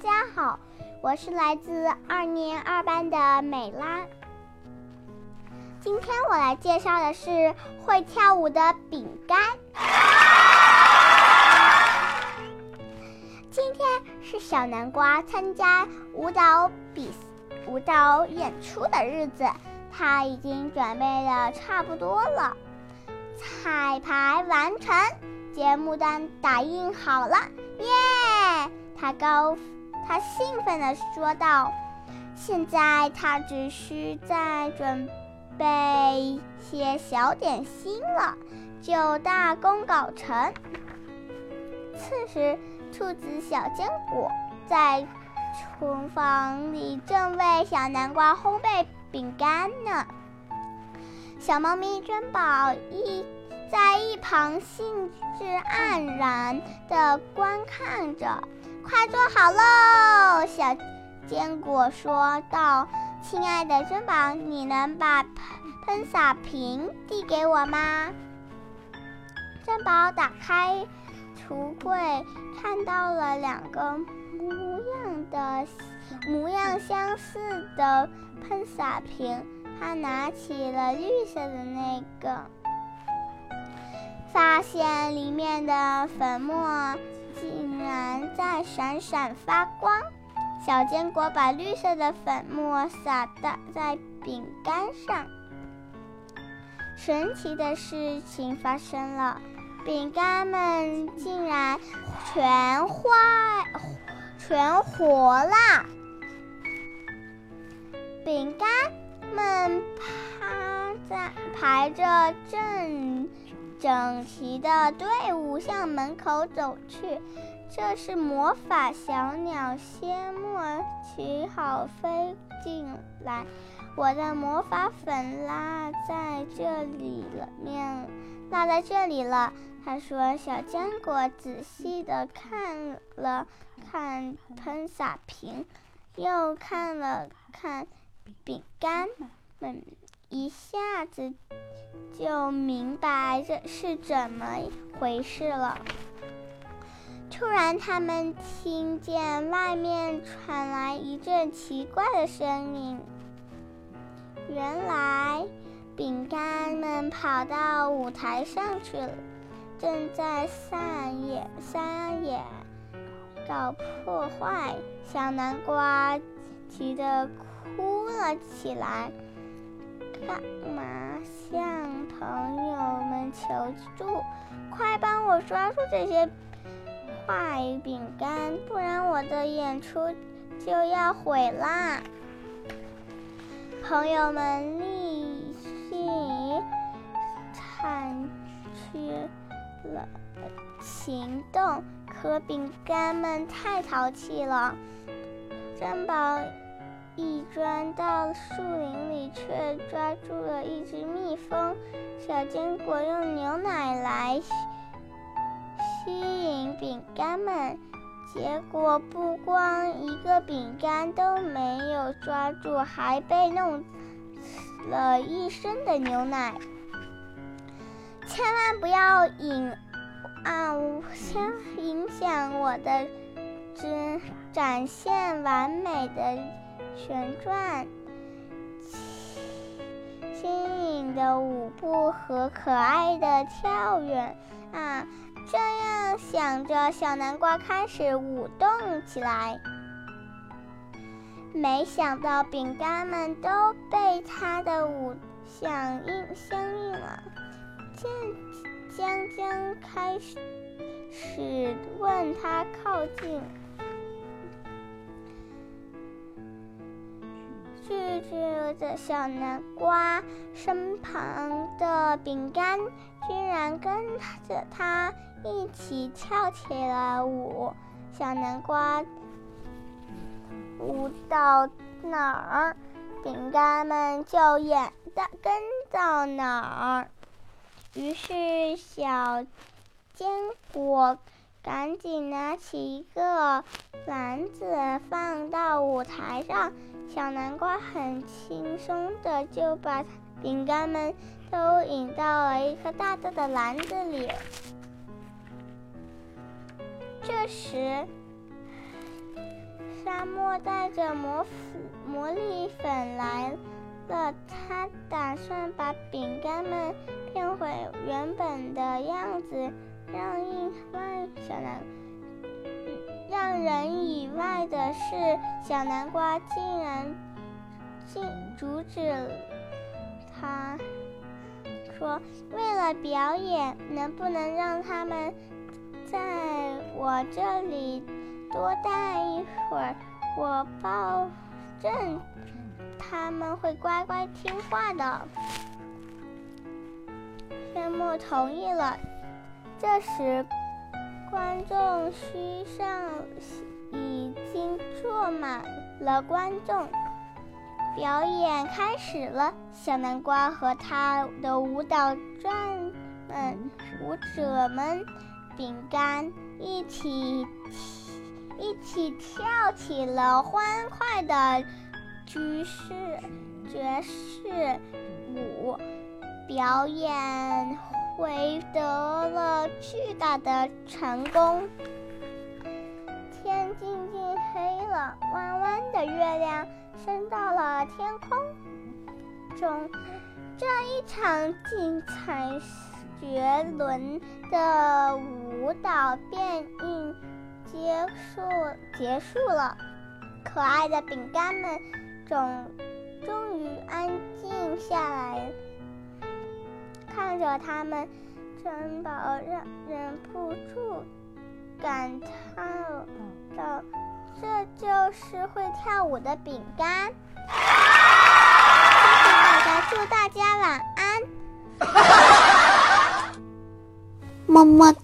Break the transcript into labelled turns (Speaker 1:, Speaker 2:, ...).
Speaker 1: 大家好，我是来自二年二班的美拉。今天我来介绍的是会跳舞的饼干。今天是小南瓜参加舞蹈比舞蹈演出的日子，他已经准备的差不多了，彩排完成，节目单打印好了，耶！他高，他兴奋地说道：“现在他只需再准备些小点心了，就大功告成。”此时，兔子小坚果在厨房里正为小南瓜烘焙饼干呢。小猫咪珍宝一在一旁兴致盎然地观看着。快做好喽！小坚果说道：“亲爱的珍宝，你能把喷喷洒瓶递给我吗？”珍宝打开橱柜，看到了两个模样的模样相似的喷洒瓶，他拿起了绿色的那个，发现里面的粉末。竟然在闪闪发光！小坚果把绿色的粉末撒到在饼干上，神奇的事情发生了，饼干们竟然全坏、全活啦！饼干们趴在排着正。整齐的队伍向门口走去。这是魔法小鸟仙莫奇好飞进来。我的魔法粉落在这里了，面落在这里了。他说：“小坚果仔细的看了看喷洒瓶，又看了看饼干们，一下子。”就明白这是怎么回事了。突然，他们听见外面传来一阵奇怪的声音。原来，饼干们跑到舞台上去了，正在散野、撒野、搞破坏。小南瓜急得哭了起来。干嘛向朋友们求助？快帮我抓住这些坏饼干，不然我的演出就要毁啦！朋友们立即采取了行动，可饼干们太淘气了，珍宝。一钻到树林里，却抓住了一只蜜蜂。小坚果用牛奶来吸引饼干们，结果不光一个饼干都没有抓住，还被弄了一身的牛奶。千万不要引啊，先影响我的展展现完美的。旋转、轻盈的舞步和可爱的跳跃啊！这样想着，小南瓜开始舞动起来。没想到，饼干们都被他的舞响应相应了，渐渐渐开始问他靠近。拒绝的小南瓜身旁的饼干居然跟着他一起跳起了舞。小南瓜舞到哪儿，饼干们就演的跟到哪儿。于是小坚果赶紧拿起一个篮子放到舞台上。小南瓜很轻松的就把饼干们都引到了一个大大的篮子里。这时，沙漠带着魔粉魔力粉来了，他打算把饼干们变回原本的样子，让另外小南瓜让人意外的是，小南瓜竟然竟阻止他，说：“为了表演，能不能让他们在我这里？”多待一会儿，我保证他们会乖乖听话的。宣木同意了。这时，观众席上已经坐满了观众，表演开始了。小南瓜和他的舞蹈转们、舞者们、饼干一起。一起跳起了欢快的爵士爵士舞，表演获得了巨大的成功。天渐渐黑了，弯弯的月亮升到了天空中。这一场精彩绝伦的舞蹈便应。结束结束了，可爱的饼干们终终于安静下来，看着他们，城堡让忍不住感叹道：“这就是会跳舞的饼干。”谢谢大家，祝大家晚安，
Speaker 2: 么么。